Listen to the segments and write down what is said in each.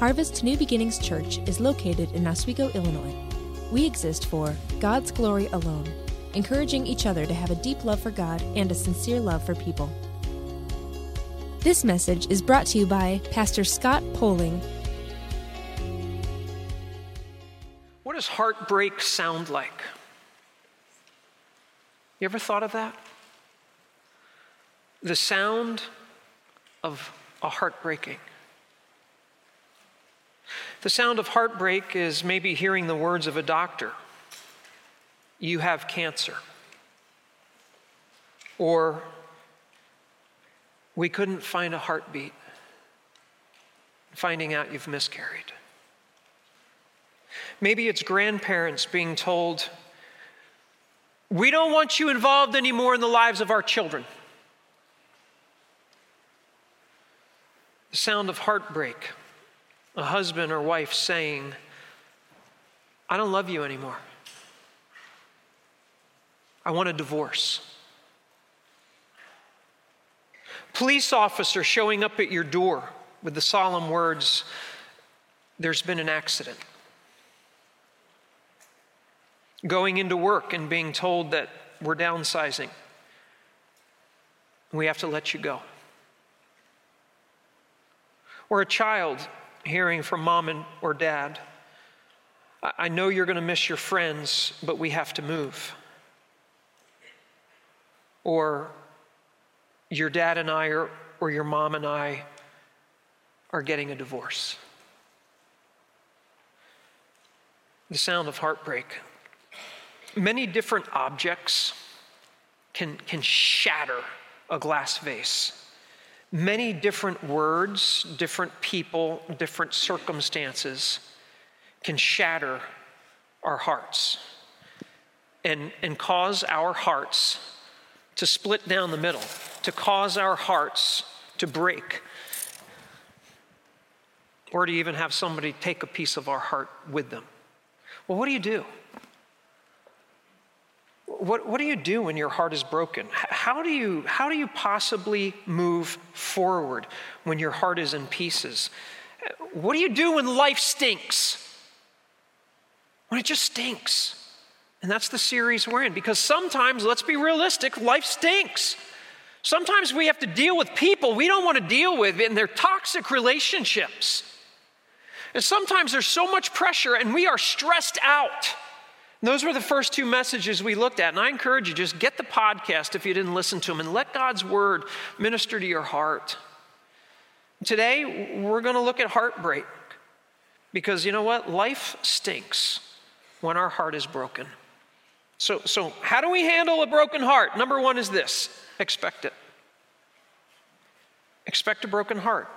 Harvest New Beginnings Church is located in Oswego, Illinois. We exist for God's glory alone, encouraging each other to have a deep love for God and a sincere love for people. This message is brought to you by Pastor Scott Poling. What does heartbreak sound like? You ever thought of that? The sound of a heartbreaking. The sound of heartbreak is maybe hearing the words of a doctor You have cancer. Or we couldn't find a heartbeat, finding out you've miscarried. Maybe it's grandparents being told, We don't want you involved anymore in the lives of our children. The sound of heartbreak, a husband or wife saying, I don't love you anymore. I want a divorce. Police officer showing up at your door with the solemn words, There's been an accident. Going into work and being told that we're downsizing. We have to let you go. Or a child hearing from mom and, or dad, I know you're going to miss your friends, but we have to move. Or your dad and I, or, or your mom and I, are getting a divorce. The sound of heartbreak. Many different objects can, can shatter a glass vase many different words, different people, different circumstances can shatter our hearts and, and cause our hearts to split down the middle, to cause our hearts to break, or to even have somebody take a piece of our heart with them. Well, what do you do? What, what do you do when your heart is broken? How do, you, how do you possibly move forward when your heart is in pieces? What do you do when life stinks? When it just stinks. And that's the series we're in because sometimes, let's be realistic, life stinks. Sometimes we have to deal with people we don't want to deal with in their toxic relationships. And sometimes there's so much pressure and we are stressed out. Those were the first two messages we looked at. And I encourage you just get the podcast if you didn't listen to them and let God's word minister to your heart. Today, we're going to look at heartbreak because you know what? Life stinks when our heart is broken. So, so how do we handle a broken heart? Number one is this expect it. Expect a broken heart.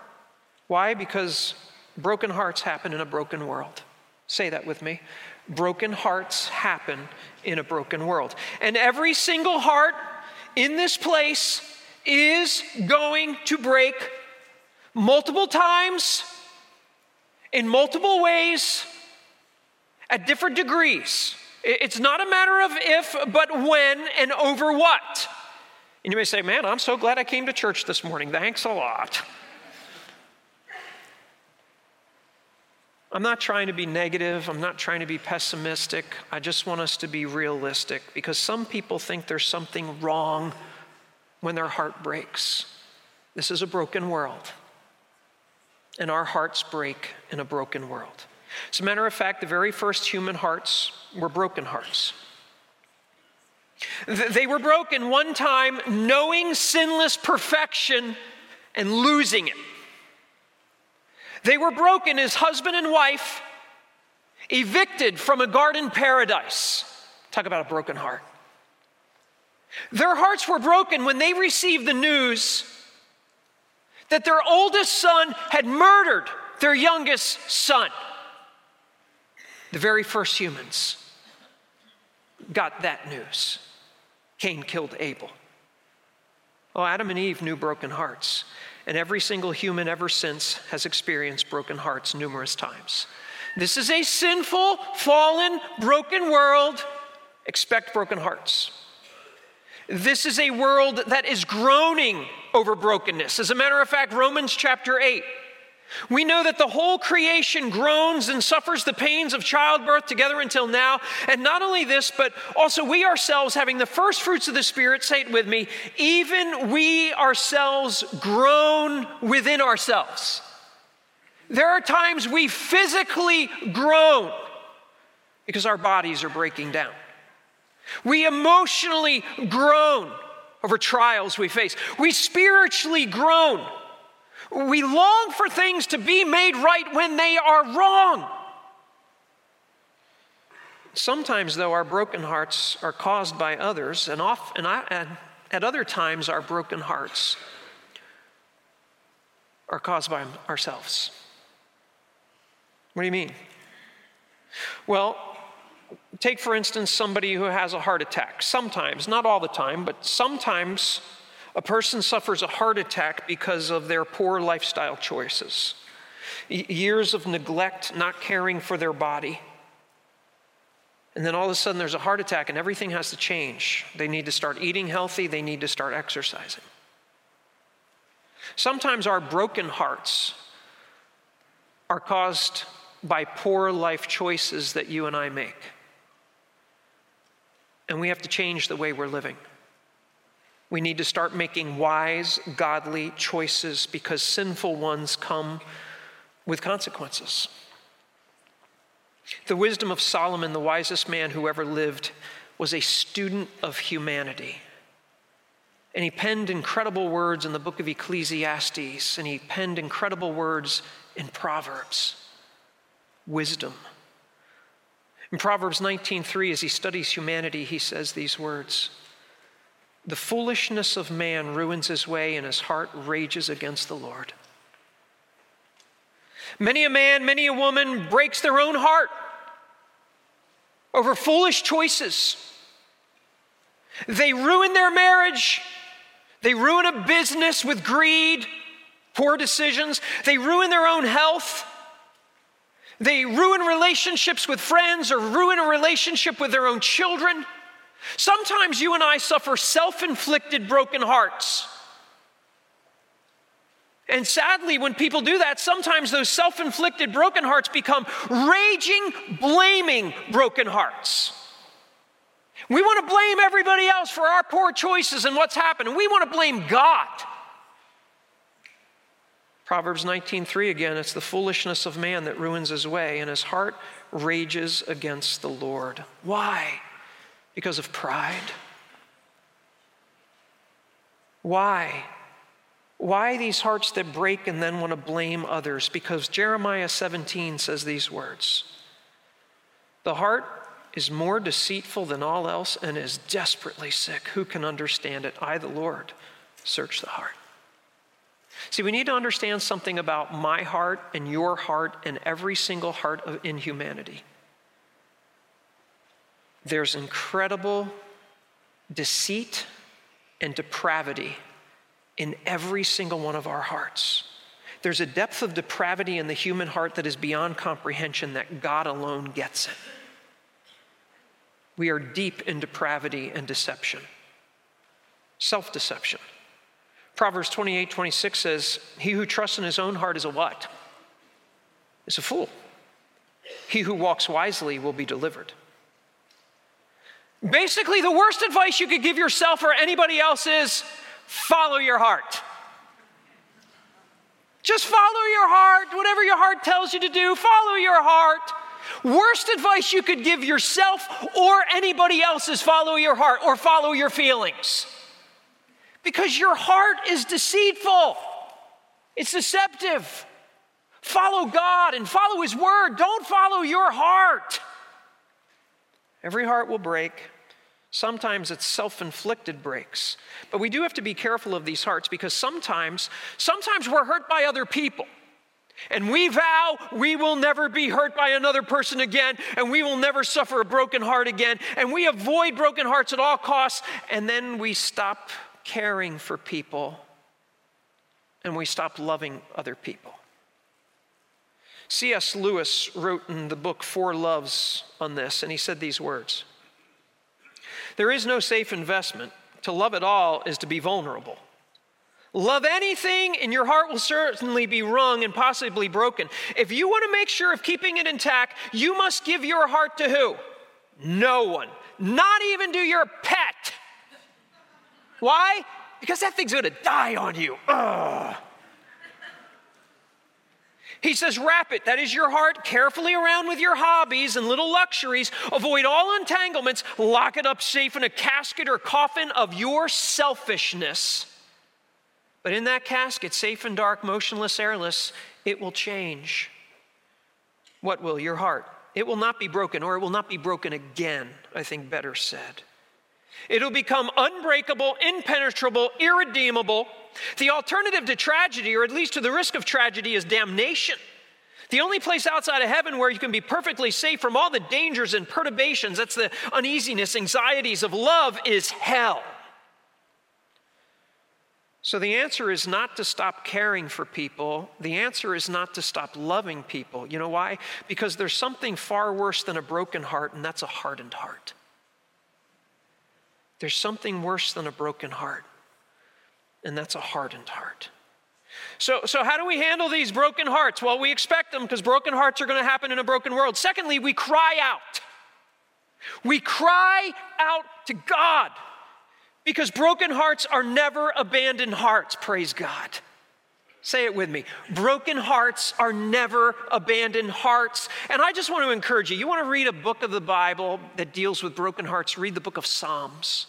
Why? Because broken hearts happen in a broken world. Say that with me broken hearts happen in a broken world. And every single heart in this place is going to break multiple times, in multiple ways, at different degrees. It's not a matter of if, but when and over what. And you may say, Man, I'm so glad I came to church this morning. Thanks a lot. I'm not trying to be negative. I'm not trying to be pessimistic. I just want us to be realistic because some people think there's something wrong when their heart breaks. This is a broken world, and our hearts break in a broken world. As a matter of fact, the very first human hearts were broken hearts. They were broken one time knowing sinless perfection and losing it. They were broken as husband and wife, evicted from a garden paradise. Talk about a broken heart. Their hearts were broken when they received the news that their oldest son had murdered their youngest son. The very first humans got that news. Cain killed Abel. Oh, Adam and Eve knew broken hearts and every single human ever since has experienced broken hearts numerous times. This is a sinful, fallen, broken world. Expect broken hearts. This is a world that is groaning over brokenness. As a matter of fact, Romans chapter 8 We know that the whole creation groans and suffers the pains of childbirth together until now. And not only this, but also we ourselves, having the first fruits of the Spirit, say it with me, even we ourselves groan within ourselves. There are times we physically groan because our bodies are breaking down. We emotionally groan over trials we face. We spiritually groan we long for things to be made right when they are wrong. Sometimes, though, our broken hearts are caused by others, and, off, and, I, and at other times, our broken hearts are caused by ourselves. What do you mean? Well, take for instance somebody who has a heart attack. Sometimes, not all the time, but sometimes a person suffers a heart attack because of their poor lifestyle choices, years of neglect, not caring for their body. And then all of a sudden there's a heart attack and everything has to change. They need to start eating healthy, they need to start exercising. Sometimes our broken hearts are caused by poor life choices that you and I make. And we have to change the way we're living. We need to start making wise, godly choices because sinful ones come with consequences. The wisdom of Solomon, the wisest man who ever lived, was a student of humanity. And he penned incredible words in the book of Ecclesiastes, and he penned incredible words in Proverbs. Wisdom. In Proverbs 19:3 as he studies humanity, he says these words: the foolishness of man ruins his way, and his heart rages against the Lord. Many a man, many a woman breaks their own heart over foolish choices. They ruin their marriage. They ruin a business with greed, poor decisions. They ruin their own health. They ruin relationships with friends or ruin a relationship with their own children. Sometimes you and I suffer self inflicted broken hearts. And sadly, when people do that, sometimes those self inflicted broken hearts become raging, blaming broken hearts. We want to blame everybody else for our poor choices and what's happened. We want to blame God. Proverbs 19:3 again, it's the foolishness of man that ruins his way and his heart rages against the Lord. Why? Because of pride? Why? Why these hearts that break and then want to blame others? Because Jeremiah 17 says these words The heart is more deceitful than all else and is desperately sick. Who can understand it? I, the Lord, search the heart. See, we need to understand something about my heart and your heart and every single heart in humanity there's incredible deceit and depravity in every single one of our hearts. There's a depth of depravity in the human heart that is beyond comprehension that God alone gets it. We are deep in depravity and deception, self deception. Proverbs 28 26 says, He who trusts in his own heart is a what? Is a fool. He who walks wisely will be delivered. Basically, the worst advice you could give yourself or anybody else is follow your heart. Just follow your heart. Whatever your heart tells you to do, follow your heart. Worst advice you could give yourself or anybody else is follow your heart or follow your feelings. Because your heart is deceitful, it's deceptive. Follow God and follow His word. Don't follow your heart. Every heart will break. Sometimes it's self-inflicted breaks. But we do have to be careful of these hearts because sometimes sometimes we're hurt by other people. And we vow we will never be hurt by another person again, and we will never suffer a broken heart again, and we avoid broken hearts at all costs, and then we stop caring for people and we stop loving other people. C.S. Lewis wrote in the book Four Loves on this, and he said these words There is no safe investment. To love at all is to be vulnerable. Love anything, and your heart will certainly be wrung and possibly broken. If you want to make sure of keeping it intact, you must give your heart to who? No one. Not even to your pet. Why? Because that thing's going to die on you. Ugh. He says, wrap it, that is your heart, carefully around with your hobbies and little luxuries. Avoid all entanglements. Lock it up safe in a casket or coffin of your selfishness. But in that casket, safe and dark, motionless, airless, it will change. What will? Your heart. It will not be broken, or it will not be broken again, I think better said. It'll become unbreakable, impenetrable, irredeemable. The alternative to tragedy, or at least to the risk of tragedy, is damnation. The only place outside of heaven where you can be perfectly safe from all the dangers and perturbations, that's the uneasiness, anxieties of love, is hell. So the answer is not to stop caring for people. The answer is not to stop loving people. You know why? Because there's something far worse than a broken heart, and that's a hardened heart. There's something worse than a broken heart, and that's a hardened heart. So, so how do we handle these broken hearts? Well, we expect them because broken hearts are going to happen in a broken world. Secondly, we cry out. We cry out to God because broken hearts are never abandoned hearts, praise God. Say it with me. Broken hearts are never abandoned hearts. And I just want to encourage you you want to read a book of the Bible that deals with broken hearts, read the book of Psalms.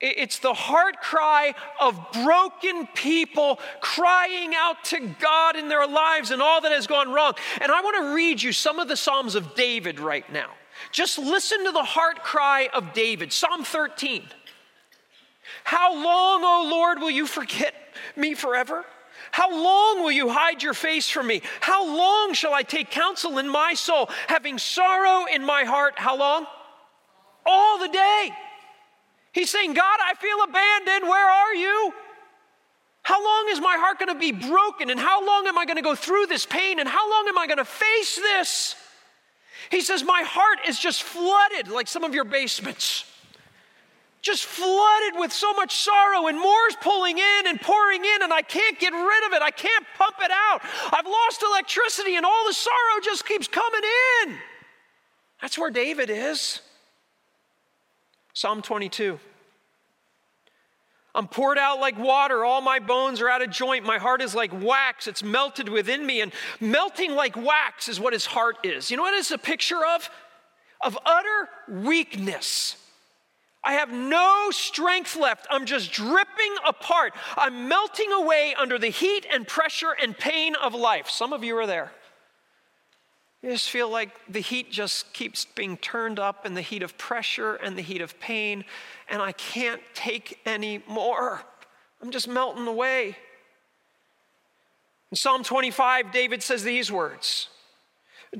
It's the heart cry of broken people crying out to God in their lives and all that has gone wrong. And I want to read you some of the Psalms of David right now. Just listen to the heart cry of David. Psalm 13. How long, O Lord, will you forget me forever? How long will you hide your face from me? How long shall I take counsel in my soul, having sorrow in my heart? How long? All the day. He's saying, God, I feel abandoned. Where are you? How long is my heart going to be broken? And how long am I going to go through this pain? And how long am I going to face this? He says, My heart is just flooded like some of your basements just flooded with so much sorrow, and more's pulling in and pouring in, and I can't get rid of it. I can't pump it out. I've lost electricity, and all the sorrow just keeps coming in. That's where David is. Psalm 22. I'm poured out like water. All my bones are out of joint. My heart is like wax. It's melted within me. And melting like wax is what his heart is. You know what it's a picture of? Of utter weakness. I have no strength left. I'm just dripping apart. I'm melting away under the heat and pressure and pain of life. Some of you are there. You just feel like the heat just keeps being turned up in the heat of pressure and the heat of pain, and I can't take any more. I'm just melting away. In Psalm 25, David says these words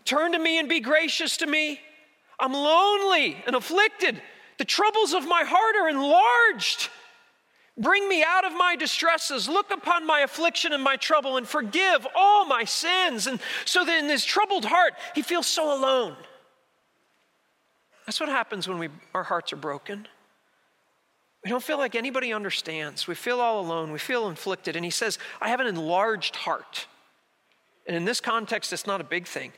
Turn to me and be gracious to me. I'm lonely and afflicted. The troubles of my heart are enlarged. Bring me out of my distresses. Look upon my affliction and my trouble and forgive all my sins. And so that in his troubled heart, he feels so alone. That's what happens when we, our hearts are broken. We don't feel like anybody understands. We feel all alone. We feel inflicted. And he says, I have an enlarged heart. And in this context, it's not a big thing,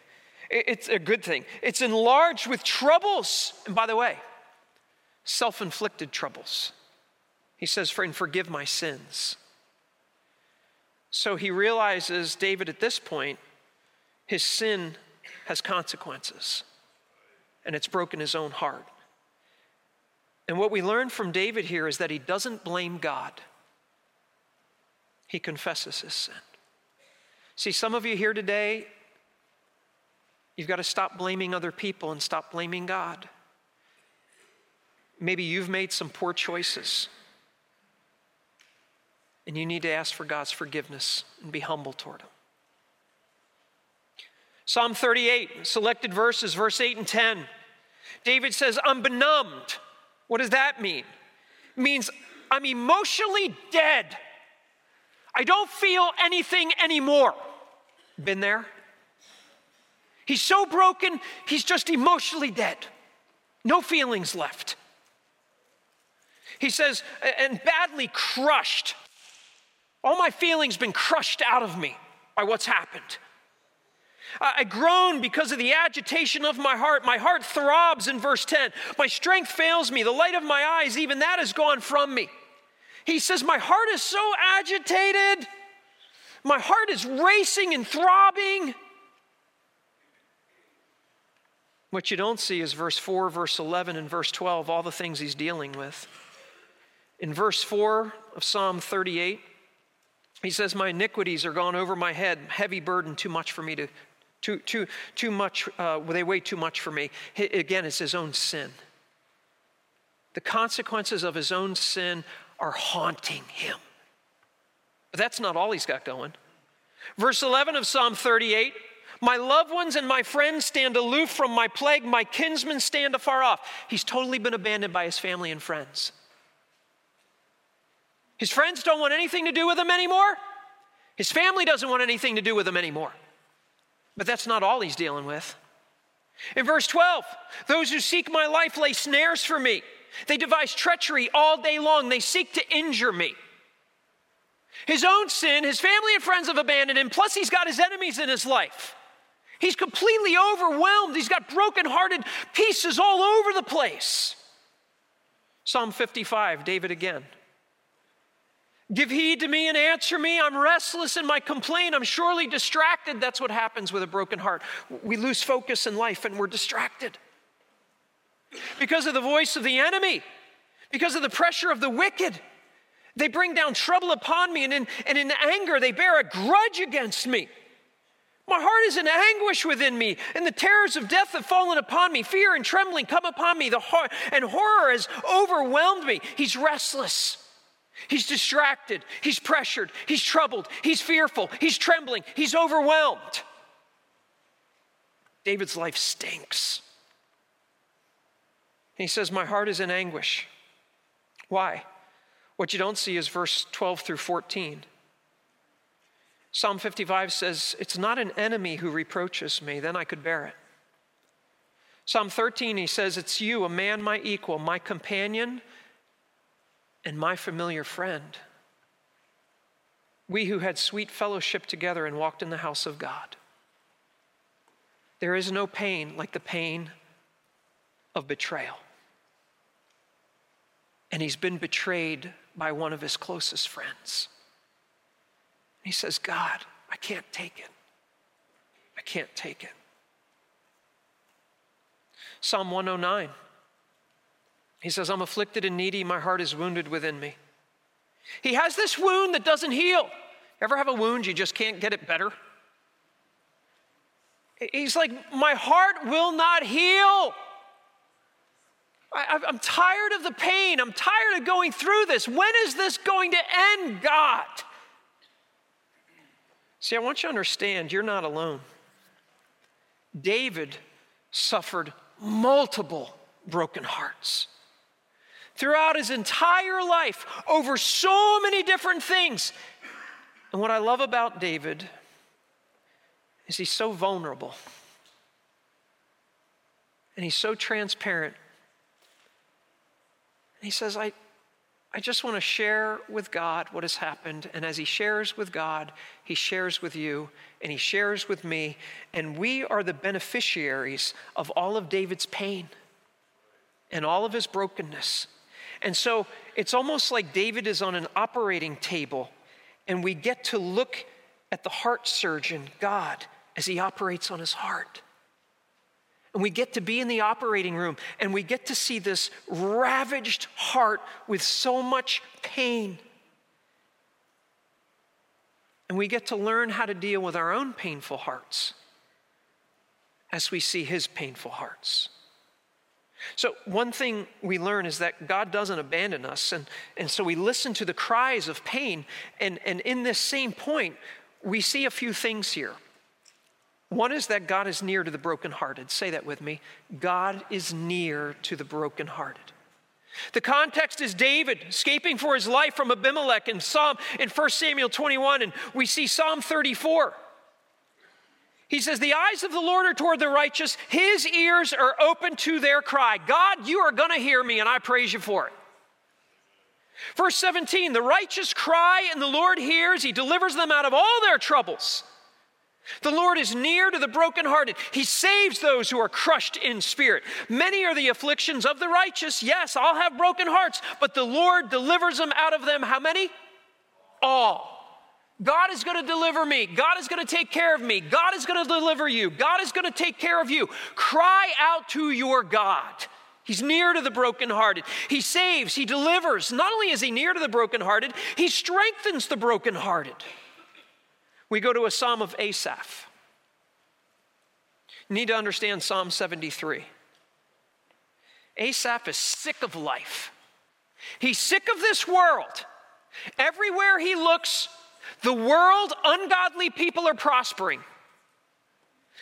it's a good thing. It's enlarged with troubles. And by the way, self inflicted troubles. He says, For and forgive my sins. So he realizes, David, at this point, his sin has consequences, and it's broken his own heart. And what we learn from David here is that he doesn't blame God, he confesses his sin. See, some of you here today, you've got to stop blaming other people and stop blaming God. Maybe you've made some poor choices. And you need to ask for God's forgiveness and be humble toward Him. Psalm 38, selected verses, verse 8 and 10. David says, I'm benumbed. What does that mean? It means I'm emotionally dead. I don't feel anything anymore. Been there? He's so broken, he's just emotionally dead. No feelings left. He says, and badly crushed. All my feelings been crushed out of me by what's happened. I groan because of the agitation of my heart. My heart throbs in verse 10. My strength fails me. The light of my eyes, even that is gone from me. He says, My heart is so agitated. My heart is racing and throbbing. What you don't see is verse 4, verse 11, and verse 12, all the things he's dealing with. In verse 4 of Psalm 38, he says, My iniquities are gone over my head, heavy burden, too much for me to, too, too, too much, uh, they weigh too much for me. He, again, it's his own sin. The consequences of his own sin are haunting him. But that's not all he's got going. Verse 11 of Psalm 38 My loved ones and my friends stand aloof from my plague, my kinsmen stand afar off. He's totally been abandoned by his family and friends. His friends don't want anything to do with him anymore. His family doesn't want anything to do with him anymore. But that's not all he's dealing with. In verse 12, those who seek my life lay snares for me. They devise treachery all day long. They seek to injure me. His own sin, his family and friends have abandoned him, plus, he's got his enemies in his life. He's completely overwhelmed. He's got broken-hearted pieces all over the place. Psalm 55, David again. Give heed to me and answer me. I'm restless in my complaint. I'm surely distracted. That's what happens with a broken heart. We lose focus in life and we're distracted. Because of the voice of the enemy, because of the pressure of the wicked, they bring down trouble upon me, and in, and in anger, they bear a grudge against me. My heart is in anguish within me, and the terrors of death have fallen upon me. Fear and trembling come upon me, the heart, and horror has overwhelmed me. He's restless. He's distracted. He's pressured. He's troubled. He's fearful. He's trembling. He's overwhelmed. David's life stinks. He says, My heart is in anguish. Why? What you don't see is verse 12 through 14. Psalm 55 says, It's not an enemy who reproaches me, then I could bear it. Psalm 13, he says, It's you, a man my equal, my companion, and my familiar friend. We who had sweet fellowship together and walked in the house of God. There is no pain like the pain of betrayal. And he's been betrayed by one of his closest friends. He says, God, I can't take it. I can't take it. Psalm 109. He says, I'm afflicted and needy, my heart is wounded within me. He has this wound that doesn't heal. Ever have a wound, you just can't get it better? He's like, My heart will not heal. I, am tired of the pain. I'm tired of going through this. When is this going to end, God? See, I want you to understand you're not alone. David suffered multiple broken hearts throughout his entire life over so many different things. And what I love about David is he's so vulnerable and he's so transparent. And he says, I, I just want to share with God what has happened. And as he shares with God, he shares with you and he shares with me. And we are the beneficiaries of all of David's pain and all of his brokenness. And so it's almost like David is on an operating table, and we get to look at the heart surgeon, God, as he operates on his heart. And we get to be in the operating room and we get to see this ravaged heart with so much pain. And we get to learn how to deal with our own painful hearts as we see his painful hearts. So, one thing we learn is that God doesn't abandon us. And, and so we listen to the cries of pain. And, and in this same point, we see a few things here. One is that God is near to the brokenhearted. Say that with me God is near to the brokenhearted. The context is David escaping for his life from Abimelech in Psalm in 1 Samuel 21, and we see Psalm 34. He says, The eyes of the Lord are toward the righteous, his ears are open to their cry. God, you are going to hear me, and I praise you for it. Verse 17 the righteous cry, and the Lord hears. He delivers them out of all their troubles. The Lord is near to the brokenhearted. He saves those who are crushed in spirit. Many are the afflictions of the righteous. Yes, I'll have broken hearts, but the Lord delivers them out of them. How many? All. God is going to deliver me. God is going to take care of me. God is going to deliver you. God is going to take care of you. Cry out to your God. He's near to the brokenhearted. He saves, He delivers. Not only is He near to the brokenhearted, He strengthens the brokenhearted. We go to a psalm of Asaph. You need to understand Psalm 73. Asaph is sick of life. He's sick of this world. Everywhere he looks, the world, ungodly people are prospering.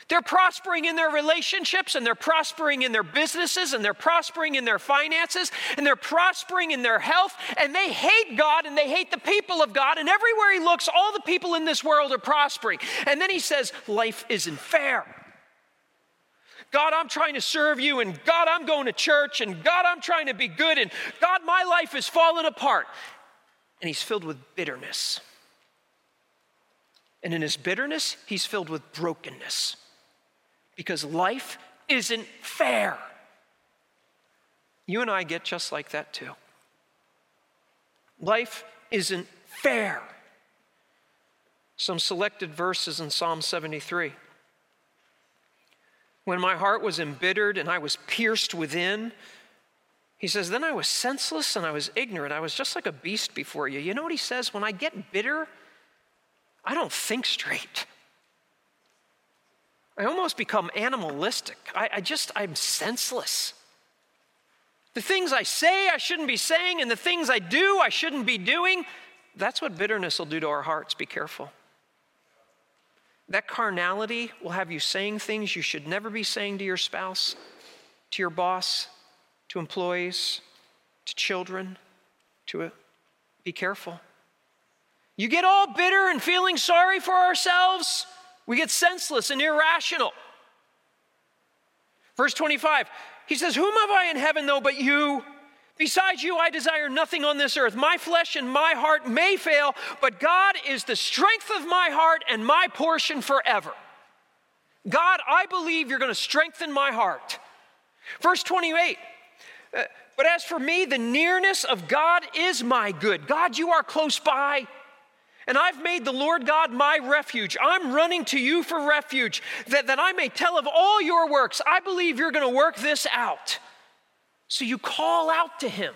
They're prospering in their relationships and they're prospering in their businesses and they're prospering in their finances and they're prospering in their health and they hate God and they hate the people of God. And everywhere he looks, all the people in this world are prospering. And then he says, Life isn't fair. God, I'm trying to serve you, and God, I'm going to church, and God, I'm trying to be good, and God, my life is falling apart. And he's filled with bitterness. And in his bitterness, he's filled with brokenness because life isn't fair. You and I get just like that too. Life isn't fair. Some selected verses in Psalm 73. When my heart was embittered and I was pierced within, he says, Then I was senseless and I was ignorant. I was just like a beast before you. You know what he says? When I get bitter, I don't think straight. I almost become animalistic. I, I just, I'm senseless. The things I say I shouldn't be saying, and the things I do I shouldn't be doing, that's what bitterness will do to our hearts. Be careful. That carnality will have you saying things you should never be saying to your spouse, to your boss, to employees, to children, to a, be careful. You get all bitter and feeling sorry for ourselves, we get senseless and irrational. Verse 25, he says, Whom have I in heaven though but you? Besides you, I desire nothing on this earth. My flesh and my heart may fail, but God is the strength of my heart and my portion forever. God, I believe you're going to strengthen my heart. Verse 28, uh, but as for me, the nearness of God is my good. God, you are close by. And I've made the Lord God my refuge. I'm running to you for refuge that, that I may tell of all your works. I believe you're going to work this out. So you call out to him.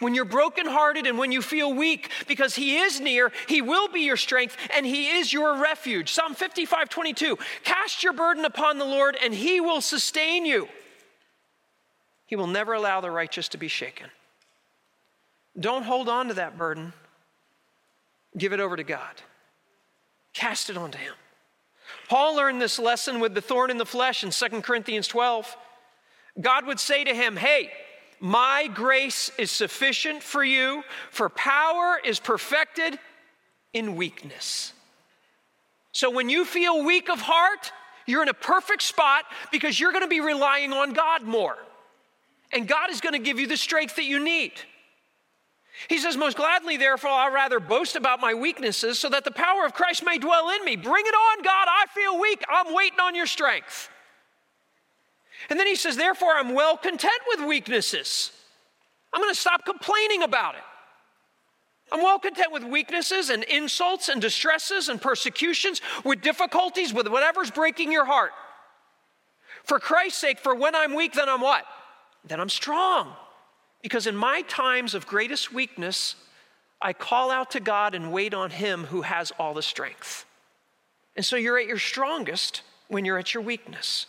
When you're brokenhearted and when you feel weak, because he is near, he will be your strength and he is your refuge. Psalm 55 22 Cast your burden upon the Lord and he will sustain you. He will never allow the righteous to be shaken. Don't hold on to that burden. Give it over to God. Cast it onto Him. Paul learned this lesson with the thorn in the flesh in 2 Corinthians 12. God would say to him, Hey, my grace is sufficient for you, for power is perfected in weakness. So when you feel weak of heart, you're in a perfect spot because you're going to be relying on God more. And God is going to give you the strength that you need. He says, Most gladly, therefore, I'll rather boast about my weaknesses so that the power of Christ may dwell in me. Bring it on, God. I feel weak. I'm waiting on your strength. And then he says, Therefore, I'm well content with weaknesses. I'm going to stop complaining about it. I'm well content with weaknesses and insults and distresses and persecutions, with difficulties, with whatever's breaking your heart. For Christ's sake, for when I'm weak, then I'm what? Then I'm strong. Because in my times of greatest weakness, I call out to God and wait on Him who has all the strength. And so you're at your strongest when you're at your weakness.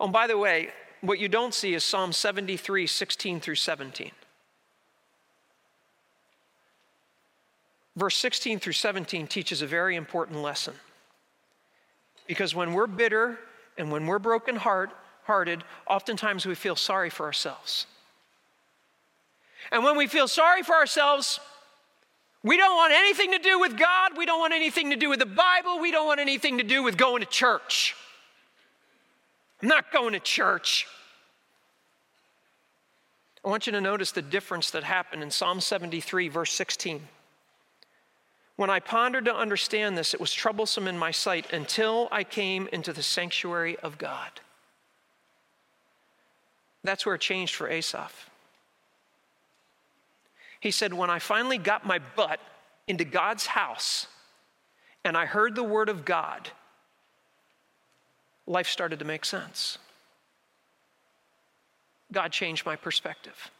Oh, and by the way, what you don't see is Psalm 73, 16 through 17. Verse 16 through 17 teaches a very important lesson. Because when we're bitter and when we're broken heart, hearted, oftentimes we feel sorry for ourselves. And when we feel sorry for ourselves, we don't want anything to do with God. We don't want anything to do with the Bible. We don't want anything to do with going to church. I'm not going to church. I want you to notice the difference that happened in Psalm 73, verse 16. When I pondered to understand this, it was troublesome in my sight until I came into the sanctuary of God. That's where it changed for Asaph. He said, When I finally got my butt into God's house and I heard the word of God, life started to make sense. God changed my perspective.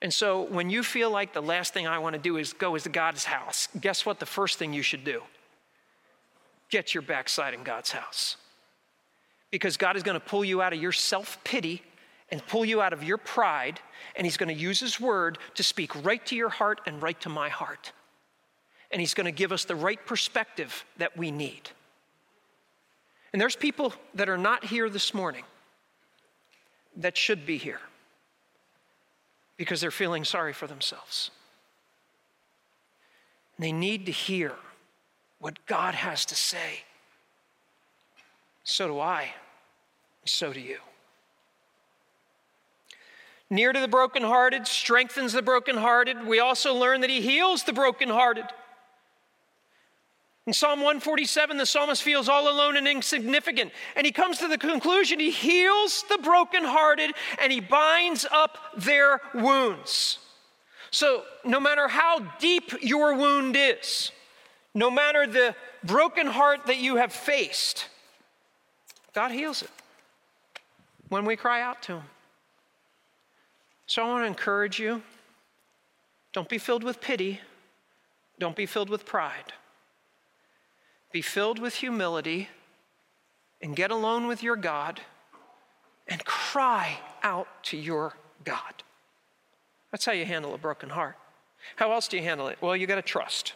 And so when you feel like the last thing I want to do is go is to God's house, guess what the first thing you should do? Get your backside in God's house. Because God is going to pull you out of your self pity and pull you out of your pride, and He's going to use His word to speak right to your heart and right to my heart. And He's going to give us the right perspective that we need. And there's people that are not here this morning that should be here because they're feeling sorry for themselves. They need to hear what God has to say. So do I. And so do you. Near to the brokenhearted, strengthens the brokenhearted. We also learn that he heals the brokenhearted. In Psalm 147, the psalmist feels all alone and insignificant. And he comes to the conclusion he heals the brokenhearted and he binds up their wounds. So, no matter how deep your wound is, no matter the broken heart that you have faced, God heals it when we cry out to Him. So, I want to encourage you don't be filled with pity, don't be filled with pride. Be filled with humility and get alone with your God and cry out to your God. That's how you handle a broken heart. How else do you handle it? Well, you got to trust.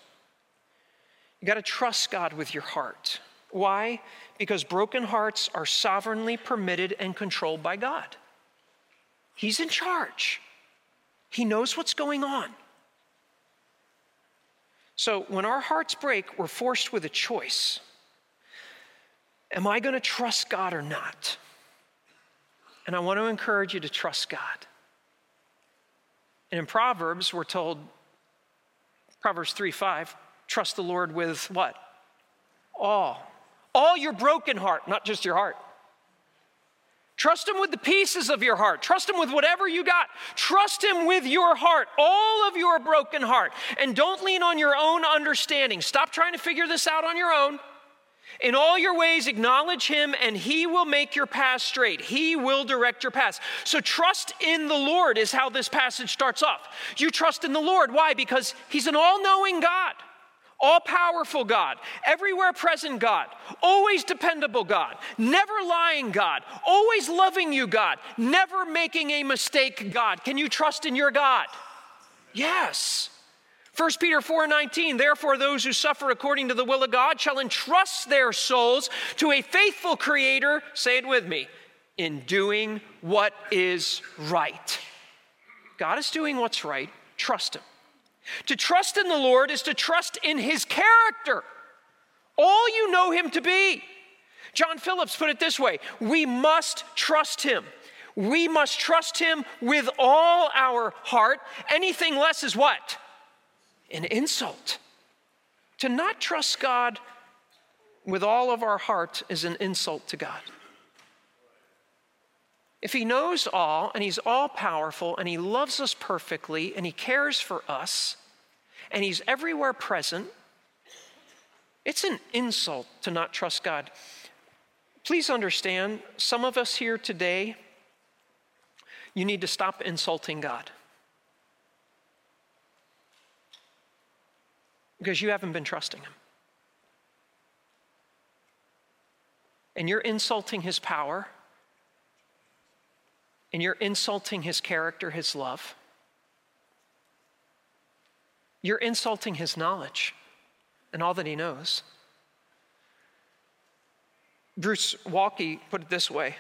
You got to trust God with your heart. Why? Because broken hearts are sovereignly permitted and controlled by God. He's in charge, He knows what's going on. So when our hearts break, we're forced with a choice. Am I going to trust God or not? And I want to encourage you to trust God. And in Proverbs, we're told, Proverbs 3 5, trust the Lord with what? All. All your broken heart, not just your heart. Trust Him with the pieces of your heart. Trust Him with whatever you got. Trust Him with your heart, all of your broken heart. And don't lean on your own understanding. Stop trying to figure this out on your own. In all your ways, acknowledge Him, and He will make your path straight. He will direct your path. So, trust in the Lord is how this passage starts off. You trust in the Lord. Why? Because He's an all knowing God all powerful God, everywhere present God, always dependable God, never lying God, always loving you God, never making a mistake God. Can you trust in your God? Yes. 1 Peter 4:19 Therefore those who suffer according to the will of God shall entrust their souls to a faithful creator say it with me in doing what is right. God is doing what's right. Trust him. To trust in the Lord is to trust in his character, all you know him to be. John Phillips put it this way we must trust him. We must trust him with all our heart. Anything less is what? An insult. To not trust God with all of our heart is an insult to God. If he knows all and he's all powerful and he loves us perfectly and he cares for us and he's everywhere present, it's an insult to not trust God. Please understand, some of us here today, you need to stop insulting God. Because you haven't been trusting Him. And you're insulting His power and you're insulting his character, his love. You're insulting his knowledge and all that he knows. Bruce Waltke put it this way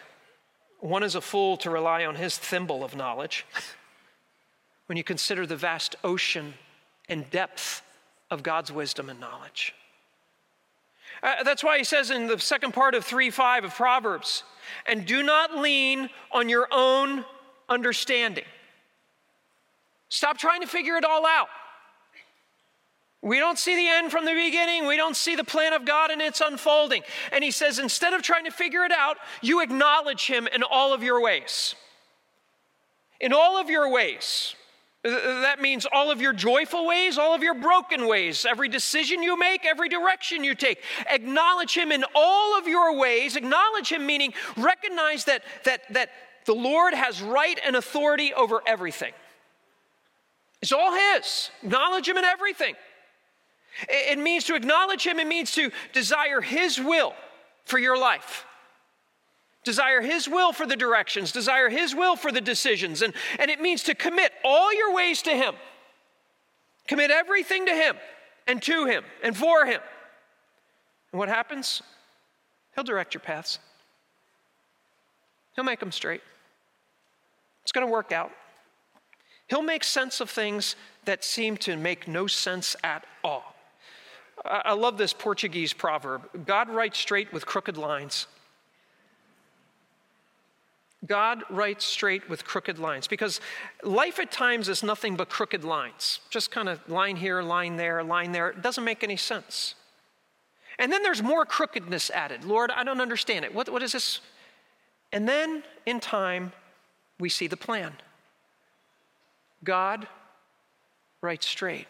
one is a fool to rely on his thimble of knowledge when you consider the vast ocean and depth of God's wisdom and knowledge. Uh, that's why he says in the second part of 3 5 of Proverbs, and do not lean on your own understanding. Stop trying to figure it all out. We don't see the end from the beginning. We don't see the plan of God and its unfolding. And he says, instead of trying to figure it out, you acknowledge him in all of your ways. In all of your ways. That means all of your joyful ways, all of your broken ways, every decision you make, every direction you take. Acknowledge him in all of your ways. Acknowledge him meaning recognize that, that, that the Lord has right and authority over everything. It's all his. Acknowledge him in everything. It means to acknowledge Him, it means to desire His will for your life. Desire His will for the directions, desire His will for the decisions. And, and it means to commit all your ways to Him. Commit everything to Him and to Him and for Him. And what happens? He'll direct your paths, He'll make them straight. It's going to work out. He'll make sense of things that seem to make no sense at all. I love this Portuguese proverb God writes straight with crooked lines. God writes straight with crooked lines because life at times is nothing but crooked lines. Just kind of line here, line there, line there. It doesn't make any sense. And then there's more crookedness added. Lord, I don't understand it. What, what is this? And then in time, we see the plan. God writes straight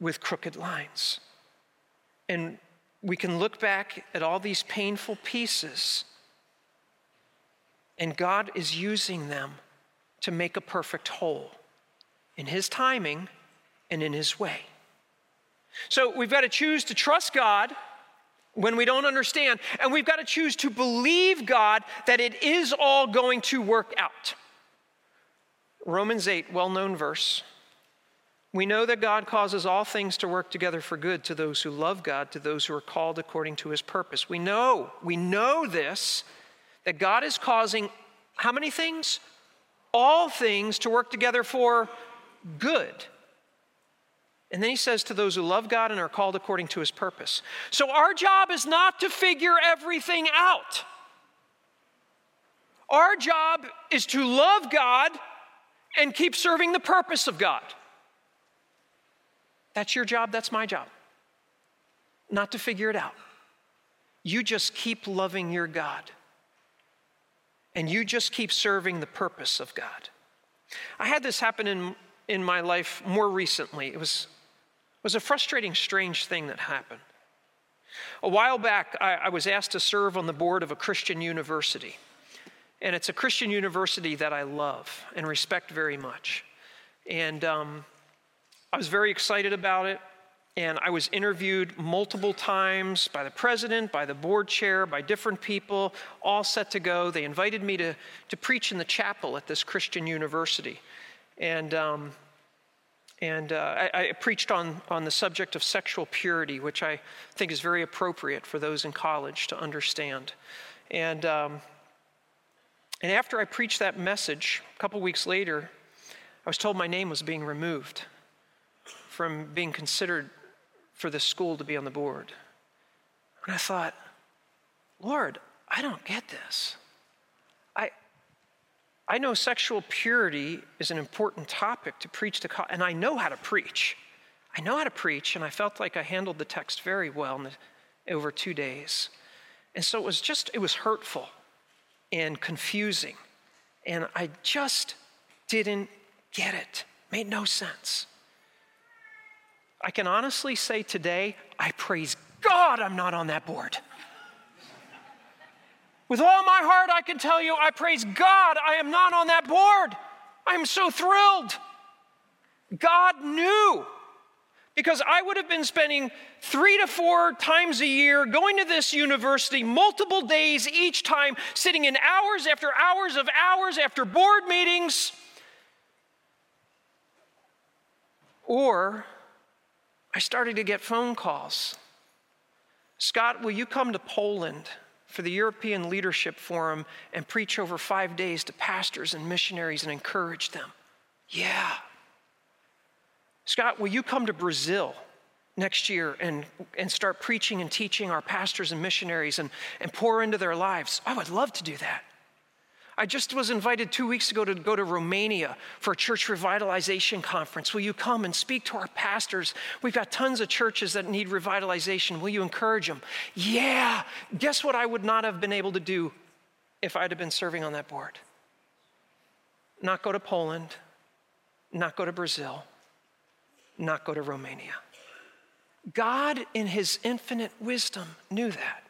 with crooked lines. And we can look back at all these painful pieces, and God is using them to make a perfect whole in His timing and in His way. So we've got to choose to trust God when we don't understand, and we've got to choose to believe God that it is all going to work out. Romans 8, well known verse. We know that God causes all things to work together for good to those who love God, to those who are called according to his purpose. We know, we know this, that God is causing how many things? All things to work together for good. And then he says to those who love God and are called according to his purpose. So our job is not to figure everything out. Our job is to love God and keep serving the purpose of God. That's your job, that's my job. Not to figure it out. You just keep loving your God. And you just keep serving the purpose of God. I had this happen in, in my life more recently. It was, was a frustrating, strange thing that happened. A while back, I, I was asked to serve on the board of a Christian university. And it's a Christian university that I love and respect very much. And um, I was very excited about it. And I was interviewed multiple times by the president, by the board chair, by different people, all set to go. They invited me to, to preach in the chapel at this Christian university. And, um, and uh, I, I, preached on, on the subject of sexual purity, which I think is very appropriate for those in college to understand. And, um, and after I preached that message, a couple weeks later, I was told my name was being removed from being considered for the school to be on the board. And I thought, Lord, I don't get this. I, I know sexual purity is an important topic to preach to, and I know how to preach. I know how to preach, and I felt like I handled the text very well the, over two days. And so it was just, it was hurtful and confusing. And I just didn't get it. Made no sense. I can honestly say today, I praise God I'm not on that board. With all my heart, I can tell you, I praise God I am not on that board. I'm so thrilled. God knew because I would have been spending three to four times a year going to this university multiple days each time, sitting in hours after hours of hours after board meetings. Or I started to get phone calls. Scott, will you come to Poland for the European Leadership Forum and preach over five days to pastors and missionaries and encourage them? Yeah. Scott, will you come to Brazil next year and, and start preaching and teaching our pastors and missionaries and, and pour into their lives? I would love to do that. I just was invited two weeks ago to go to Romania for a church revitalization conference. Will you come and speak to our pastors? We've got tons of churches that need revitalization. Will you encourage them? Yeah. Guess what I would not have been able to do if I'd have been serving on that board? Not go to Poland, not go to Brazil, not go to Romania. God, in his infinite wisdom, knew that.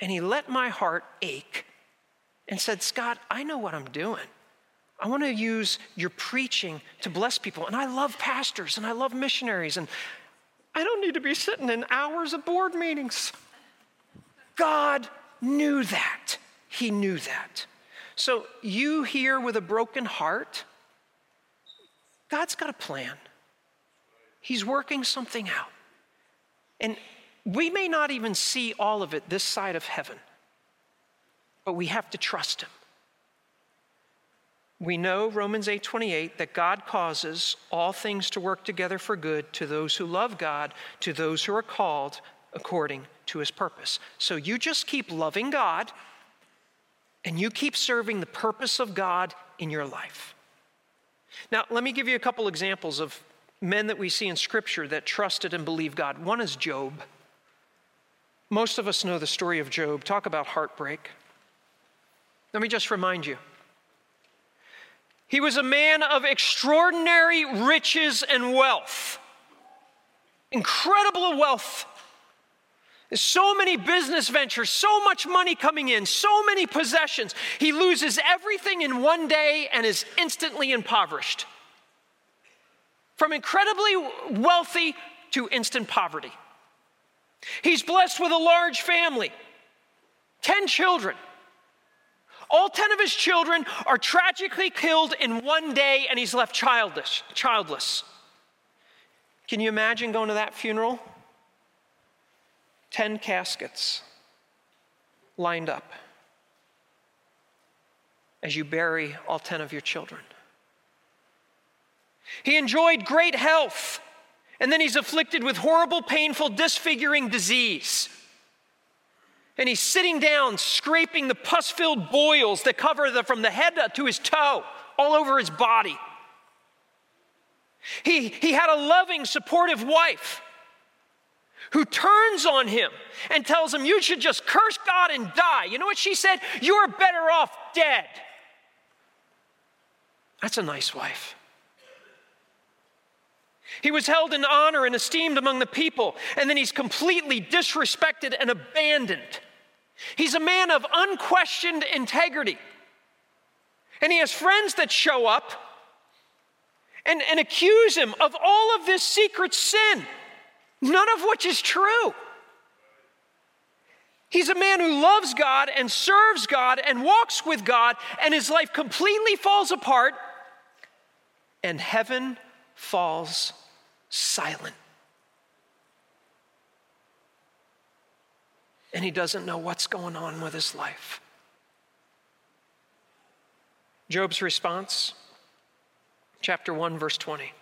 And he let my heart ache and said, Scott, I know what I'm doing. I want to use your preaching to bless people. And I love pastors and I love missionaries. And I don't need to be sitting in hours of board meetings. God knew that. He knew that. So, you here with a broken heart, God's got a plan. He's working something out. And we may not even see all of it this side of heaven, but we have to trust him. We know Romans 8:28 that God causes all things to work together for good to those who love God, to those who are called according to his purpose. So you just keep loving God and you keep serving the purpose of God in your life. Now, let me give you a couple examples of men that we see in Scripture that trusted and believed God. One is Job. Most of us know the story of Job. Talk about heartbreak. Let me just remind you. He was a man of extraordinary riches and wealth, incredible wealth. So many business ventures, so much money coming in, so many possessions. He loses everything in one day and is instantly impoverished. From incredibly wealthy to instant poverty. He's blessed with a large family, 10 children. All 10 of his children are tragically killed in one day, and he's left childless. childless. Can you imagine going to that funeral? 10 caskets lined up as you bury all 10 of your children. He enjoyed great health, and then he's afflicted with horrible, painful, disfiguring disease. And he's sitting down, scraping the pus filled boils that cover the, from the head to his toe all over his body. He, he had a loving, supportive wife who turns on him and tells him, You should just curse God and die. You know what she said? You are better off dead. That's a nice wife. He was held in honor and esteemed among the people, and then he's completely disrespected and abandoned. He's a man of unquestioned integrity. And he has friends that show up and, and accuse him of all of this secret sin, none of which is true. He's a man who loves God and serves God and walks with God, and his life completely falls apart, and heaven falls silent. And he doesn't know what's going on with his life. Job's response, chapter 1, verse 20.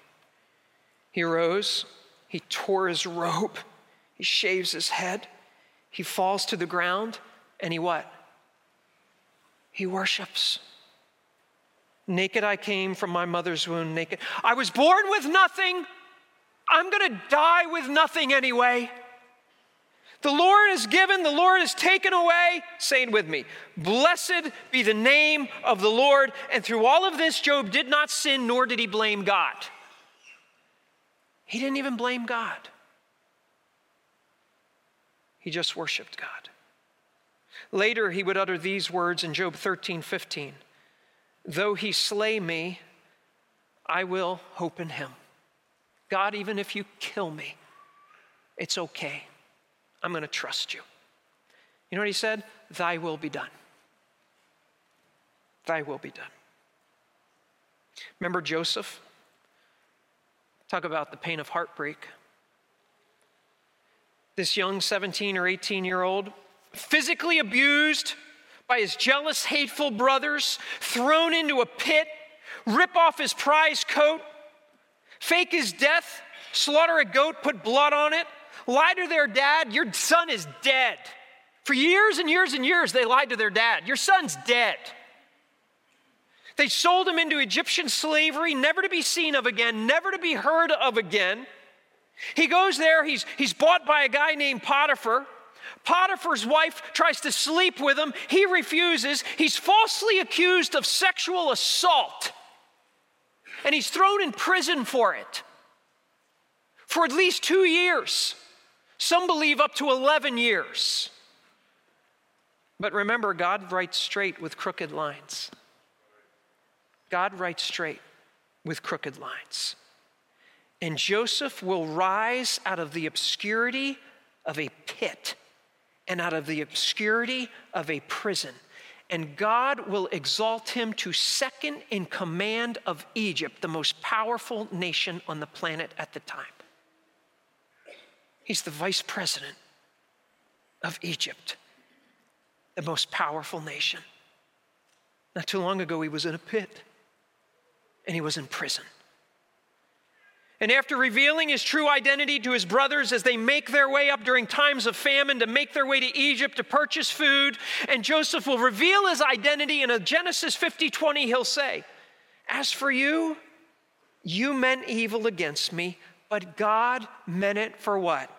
He rose, he tore his robe, he shaves his head, he falls to the ground, and he what? He worships. Naked I came from my mother's womb, naked. I was born with nothing. I'm going to die with nothing anyway. The Lord is given, the Lord is taken away. Say it with me. Blessed be the name of the Lord. And through all of this, Job did not sin, nor did he blame God. He didn't even blame God, he just worshiped God. Later, he would utter these words in Job 13 15 Though he slay me, I will hope in him. God, even if you kill me, it's okay. I'm going to trust you. You know what he said? Thy will be done. Thy will be done. Remember Joseph? Talk about the pain of heartbreak. This young 17 or 18 year old, physically abused by his jealous, hateful brothers, thrown into a pit, rip off his prize coat, fake his death, slaughter a goat, put blood on it, lie to their dad, your son is dead. For years and years and years, they lied to their dad. Your son's dead. They sold him into Egyptian slavery, never to be seen of again, never to be heard of again. He goes there, he's, he's bought by a guy named Potiphar. Potiphar's wife tries to sleep with him. He refuses. He's falsely accused of sexual assault. And he's thrown in prison for it for at least two years. Some believe up to 11 years. But remember, God writes straight with crooked lines. God writes straight with crooked lines. And Joseph will rise out of the obscurity of a pit and out of the obscurity of a prison. And God will exalt him to second in command of Egypt, the most powerful nation on the planet at the time. He's the vice president of Egypt, the most powerful nation. Not too long ago, he was in a pit and he was in prison. And after revealing his true identity to his brothers as they make their way up during times of famine to make their way to Egypt to purchase food, and Joseph will reveal his identity in a Genesis 50 20, he'll say, As for you, you meant evil against me, but God meant it for what?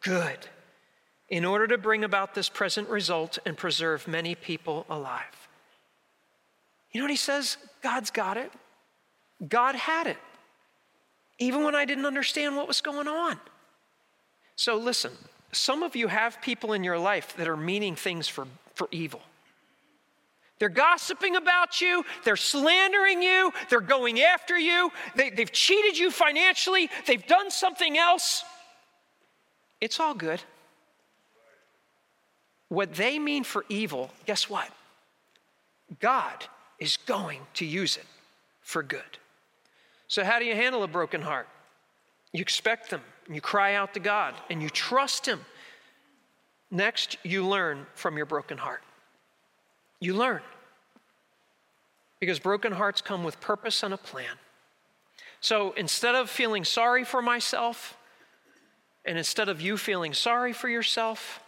Good. In order to bring about this present result and preserve many people alive. You know what he says? God's got it. God had it, even when I didn't understand what was going on. So listen, some of you have people in your life that are meaning things for, for evil. They're gossiping about you. They're slandering you. They're going after you. They, have cheated you financially. They've done something else. It's all good. What they mean for evil, guess what? God is going to use it for good. So, how do you handle a broken heart? You expect them, you cry out to God, and you trust Him. Next, you learn from your broken heart. You learn. Because broken hearts come with purpose and a plan. So instead of feeling sorry for myself, and instead of you feeling sorry for yourself,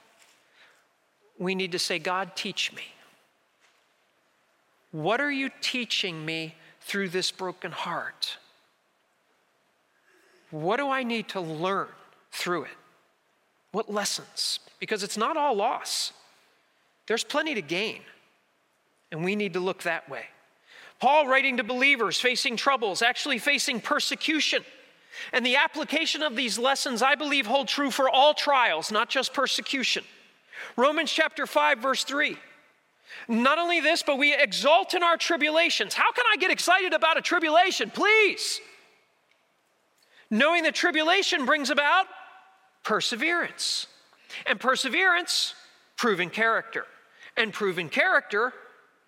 we need to say, God, teach me. What are you teaching me through this broken heart? What do I need to learn through it? What lessons? Because it's not all loss, there's plenty to gain, and we need to look that way. Paul, writing to believers facing troubles, actually facing persecution. And the application of these lessons, I believe, hold true for all trials, not just persecution. Romans chapter 5, verse 3. Not only this, but we exult in our tribulations. How can I get excited about a tribulation? Please knowing that tribulation brings about perseverance. And perseverance, proven character. And proven character,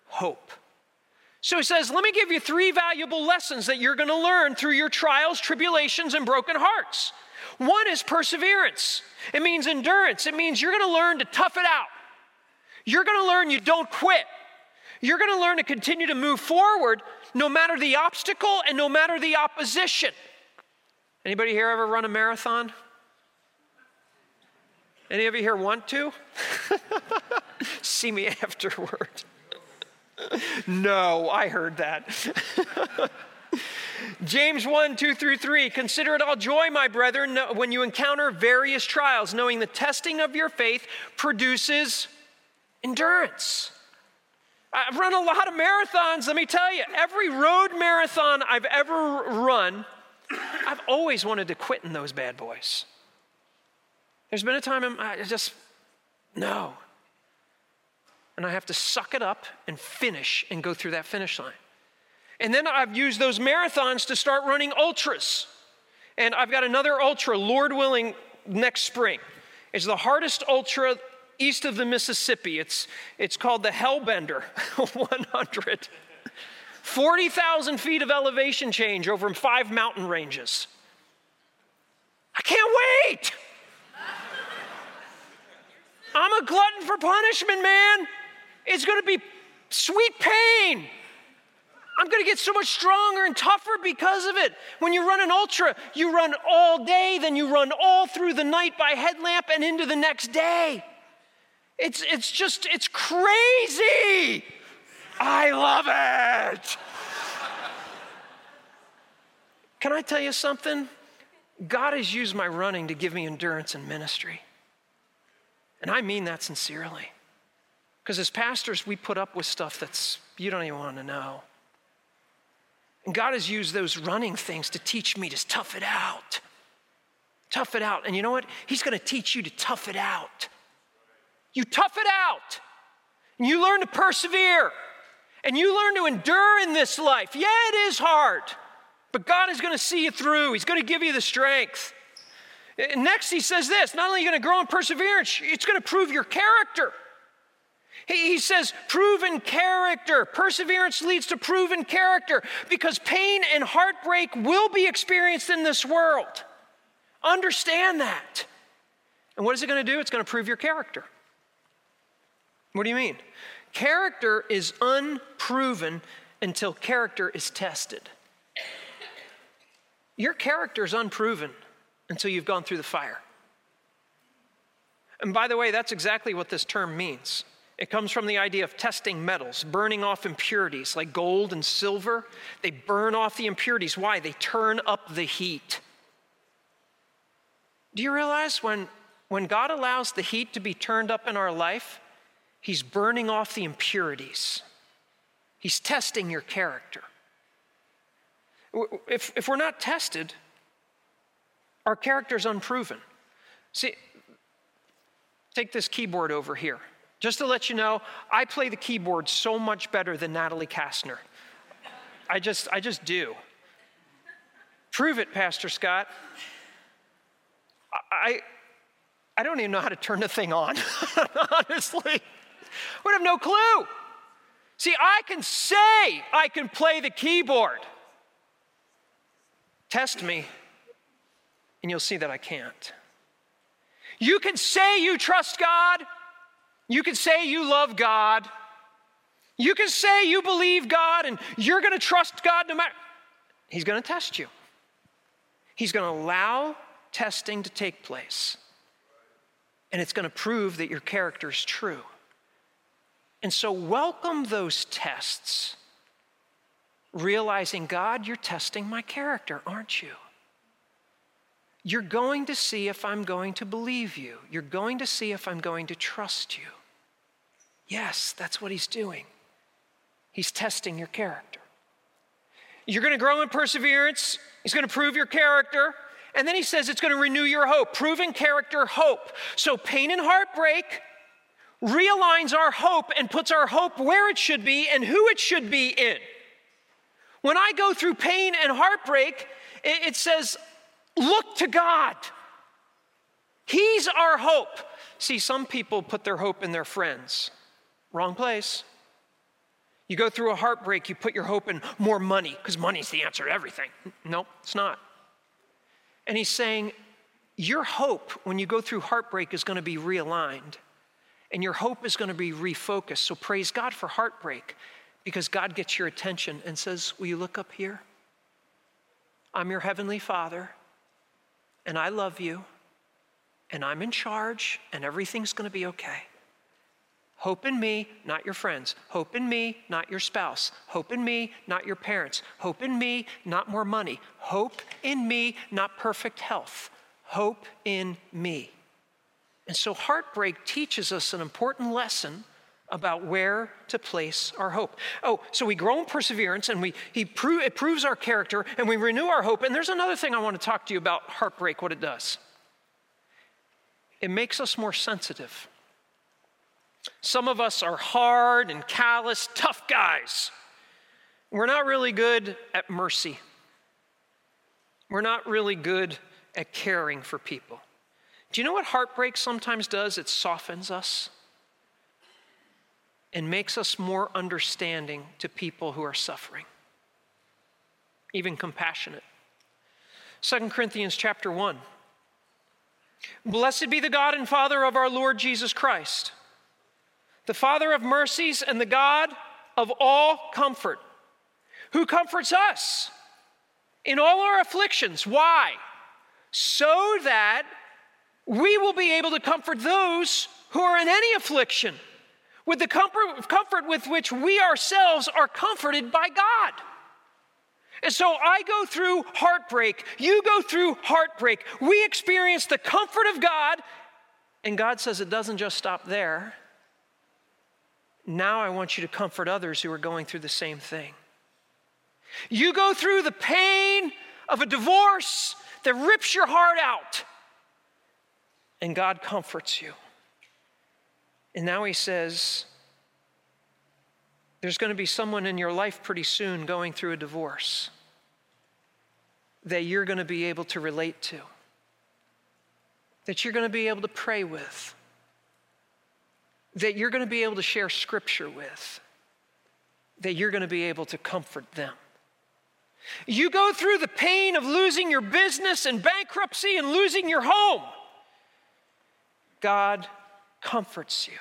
hope. So he says, Let me give you three valuable lessons that you're going to learn through your trials, tribulations, and broken hearts. One is perseverance, it means endurance, it means you're going to learn to tough it out. You're going to learn you don't quit. You're going to learn to continue to move forward no matter the obstacle and no matter the opposition. Anybody here ever run a marathon? Any of you here want to? See me afterward. No, I heard that. James 1 2 through 3 Consider it all joy, my brethren, when you encounter various trials, knowing the testing of your faith produces endurance. I've run a lot of marathons, let me tell you. Every road marathon I've ever run I've always wanted to quit in those bad boys. There's been a time I just, no. And I have to suck it up and finish and go through that finish line. And then I've used those marathons to start running ultras. And I've got another ultra, Lord willing, next spring. It's the hardest ultra east of the Mississippi. It's, it's called the Hellbender 100. 40,000 feet of elevation change over five mountain ranges. I can't wait. I'm a glutton for punishment, man. It's going to be sweet pain. I'm going to get so much stronger and tougher because of it. When you run an ultra, you run all day, then you run all through the night by headlamp and into the next day. It's, it's just, it's crazy. I love it. Can I tell you something? God has used my running to give me endurance in ministry. And I mean that sincerely. Because as pastors, we put up with stuff that's you don't even want to know. And God has used those running things to teach me to tough it out. Tough it out. And you know what? He's going to teach you to tough it out. You tough it out. And you learn to persevere. And you learn to endure in this life. Yeah, it is hard. But God is going to see you through. He's going to give you the strength. Next, he says this not only are you going to grow in perseverance, it's going to prove your character. He, he says, proven character. Perseverance leads to proven character because pain and heartbreak will be experienced in this world. Understand that. And what is it going to do? It's going to prove your character. What do you mean? Character is unproven until character is tested. Your character is unproven until you've gone through the fire. And by the way, that's exactly what this term means. It comes from the idea of testing metals, burning off impurities like gold and silver. They burn off the impurities. Why? They turn up the heat. Do you realize when, when God allows the heat to be turned up in our life, He's burning off the impurities? He's testing your character. If, if we're not tested, our character's unproven. See, take this keyboard over here. Just to let you know, I play the keyboard so much better than Natalie Kastner. I just, I just do. Prove it, Pastor Scott. I, I don't even know how to turn the thing on, honestly. I would have no clue. See, I can say I can play the keyboard. Test me, and you'll see that I can't. You can say you trust God, you can say you love God. You can say you believe God and you're going to trust God no matter. He's going to test you. He's going to allow testing to take place. And it's going to prove that your character is true. And so, welcome those tests, realizing, God, you're testing my character, aren't you? You're going to see if I'm going to believe you. You're going to see if I'm going to trust you. Yes, that's what he's doing. He's testing your character. You're going to grow in perseverance. He's going to prove your character. And then he says it's going to renew your hope. Proven character, hope. So pain and heartbreak realigns our hope and puts our hope where it should be and who it should be in. When I go through pain and heartbreak, it says, Look to God. He's our hope. See, some people put their hope in their friends. Wrong place. You go through a heartbreak, you put your hope in more money, because money's the answer to everything. No, it's not. And he's saying, Your hope when you go through heartbreak is going to be realigned, and your hope is going to be refocused. So praise God for heartbreak, because God gets your attention and says, Will you look up here? I'm your heavenly Father and I love you, and I'm in charge, and everything's going to be okay. Hope in me, not your friends. Hope in me, not your spouse. Hope in me, not your parents. Hope in me, not more money. Hope in me, not perfect health. Hope in me. And so heartbreak teaches us an important lesson about where to place our hope. Oh, so we grow in perseverance and we, he pro- it proves our character and we renew our hope. And there's another thing I want to talk to you about heartbreak, what it does. It makes us more sensitive. Some of us are hard and callous, tough guys. We're not really good at mercy. We're not really good at caring for people. Do you know what heartbreak sometimes does? It softens us and makes us more understanding to people who are suffering, even compassionate. 2 Corinthians chapter 1. Blessed be the God and Father of our Lord Jesus Christ, the Father of mercies and the God of all comfort, who comforts us in all our afflictions. Why? So that we will be able to comfort those who are in any affliction with the comfort, comfort with which we ourselves are comforted by God. And so I go through heartbreak. You go through heartbreak. We experience the comfort of God, and God says it doesn't just stop there. Now I want you to comfort others who are going through the same thing. You go through the pain of a divorce that rips your heart out, and God comforts you. And now He says, There's going to be someone in your life pretty soon going through a divorce that you're going to be able to relate to, that you're going to be able to pray with, that you're going to be able to share scripture with, that you're going to be able to comfort them. You go through the pain of losing your business and bankruptcy and losing your home. God comforts you.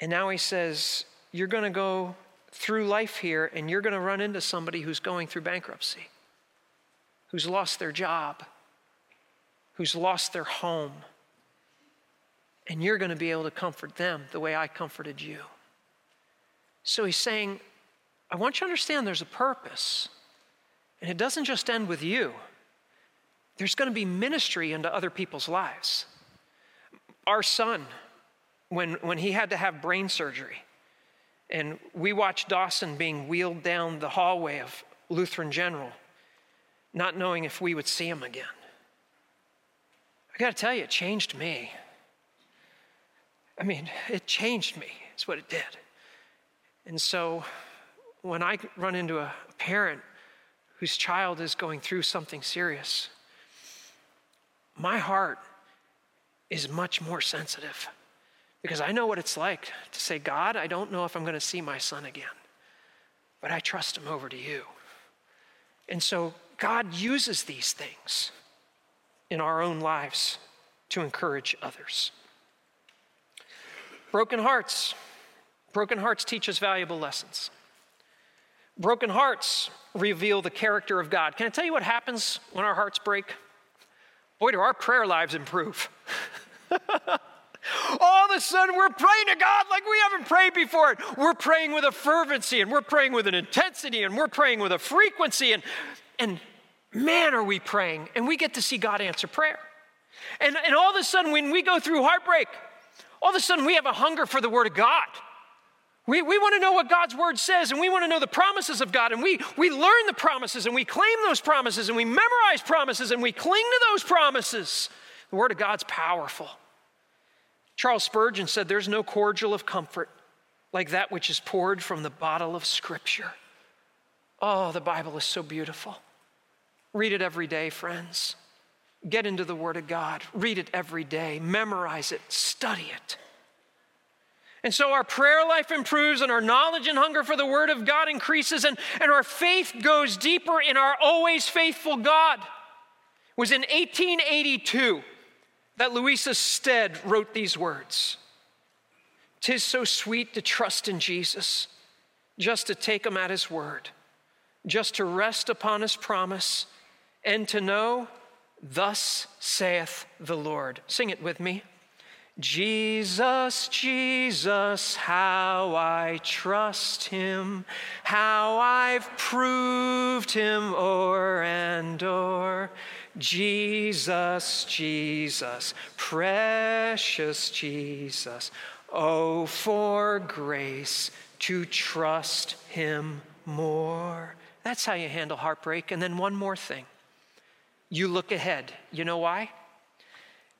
And now he says, You're going to go through life here and you're going to run into somebody who's going through bankruptcy, who's lost their job, who's lost their home. And you're going to be able to comfort them the way I comforted you. So he's saying, I want you to understand there's a purpose. And it doesn't just end with you, there's going to be ministry into other people's lives. Our son, when, when he had to have brain surgery, and we watched Dawson being wheeled down the hallway of Lutheran General, not knowing if we would see him again. I got to tell you, it changed me. I mean, it changed me, is what it did. And so when I run into a parent whose child is going through something serious, my heart is much more sensitive because I know what it's like to say, God, I don't know if I'm going to see my son again, but I trust him over to you. And so God uses these things in our own lives to encourage others. Broken hearts. Broken hearts teach us valuable lessons. Broken hearts reveal the character of God. Can I tell you what happens when our hearts break? Boy, do our prayer lives improve. All of a sudden, we're praying to God like we haven't prayed before. We're praying with a fervency and we're praying with an intensity and we're praying with a frequency. And, and man, are we praying. And we get to see God answer prayer. And, and all of a sudden, when we go through heartbreak, all of a sudden we have a hunger for the Word of God. We, we want to know what God's Word says, and we want to know the promises of God, and we, we learn the promises, and we claim those promises, and we memorize promises, and we cling to those promises. The Word of God's powerful. Charles Spurgeon said, There's no cordial of comfort like that which is poured from the bottle of Scripture. Oh, the Bible is so beautiful. Read it every day, friends. Get into the Word of God. Read it every day. Memorize it. Study it. And so our prayer life improves, and our knowledge and hunger for the Word of God increases, and, and our faith goes deeper in our always faithful God. It was in 1882 that Louisa Stead wrote these words Tis so sweet to trust in Jesus, just to take him at his word, just to rest upon his promise, and to know, Thus saith the Lord. Sing it with me. Jesus, Jesus, how I trust him, how I've proved him o'er and o'er. Jesus, Jesus, precious Jesus, oh, for grace to trust him more. That's how you handle heartbreak. And then one more thing you look ahead. You know why?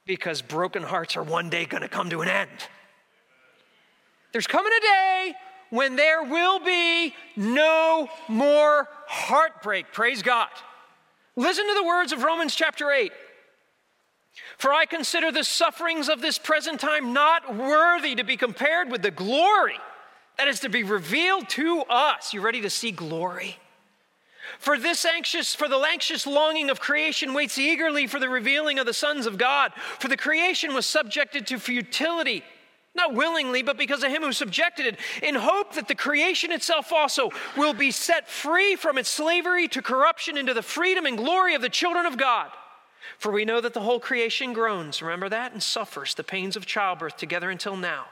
Because broken hearts are one day going to come to an end. There's coming a day when there will be no more heartbreak. Praise God. Listen to the words of Romans chapter 8. For I consider the sufferings of this present time not worthy to be compared with the glory that is to be revealed to us. You ready to see glory? For this anxious, for the anxious longing of creation waits eagerly for the revealing of the sons of God. For the creation was subjected to futility, not willingly, but because of him who subjected it, in hope that the creation itself also will be set free from its slavery to corruption into the freedom and glory of the children of God. For we know that the whole creation groans, remember that, and suffers the pains of childbirth together until now.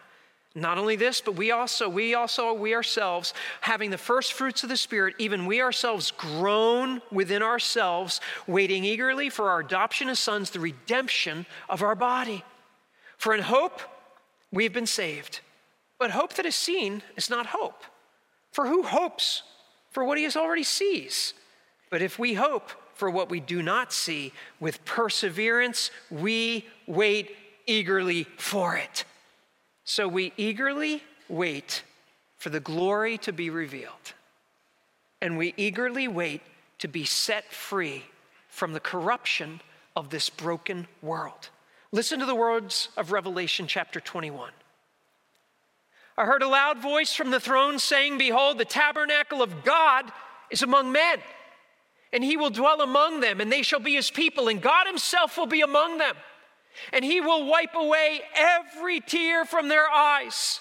Not only this, but we also, we also, we ourselves, having the first fruits of the Spirit, even we ourselves groan within ourselves, waiting eagerly for our adoption as sons, the redemption of our body. For in hope we've been saved. But hope that is seen is not hope. For who hopes for what he has already sees? But if we hope for what we do not see, with perseverance we wait eagerly for it. So we eagerly wait for the glory to be revealed. And we eagerly wait to be set free from the corruption of this broken world. Listen to the words of Revelation chapter 21. I heard a loud voice from the throne saying, Behold, the tabernacle of God is among men, and he will dwell among them, and they shall be his people, and God himself will be among them and he will wipe away every tear from their eyes.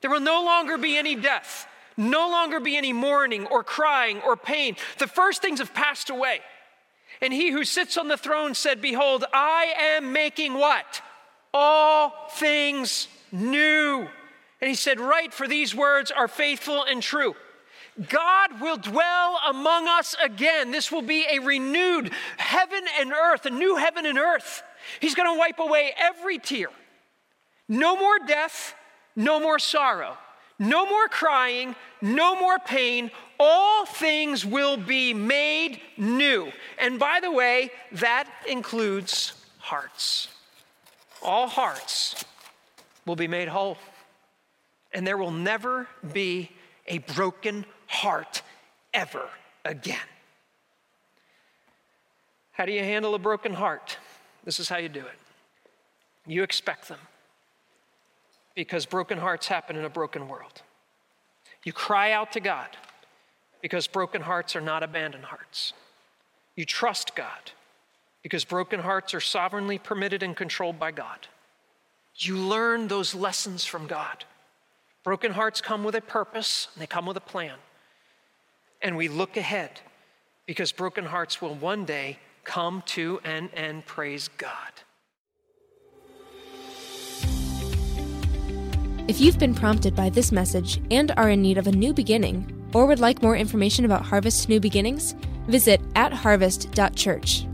There will no longer be any death, no longer be any mourning or crying or pain. The first things have passed away. And he who sits on the throne said, Behold, I am making what? All things new. And he said, Write, for these words are faithful and true. God will dwell among us again. This will be a renewed heaven and earth, a new heaven and earth. He's going to wipe away every tear. No more death, no more sorrow, no more crying, no more pain. All things will be made new. And by the way, that includes hearts. All hearts will be made whole. And there will never be a broken heart ever again. How do you handle a broken heart? This is how you do it you expect them because broken hearts happen in a broken world. You cry out to God because broken hearts are not abandoned hearts. You trust God because broken hearts are sovereignly permitted and controlled by God. You learn those lessons from God. Broken hearts come with a purpose and they come with a plan. And we look ahead because broken hearts will one day come to and end. Praise God. If you've been prompted by this message and are in need of a new beginning, or would like more information about Harvest New Beginnings, visit at harvest.church.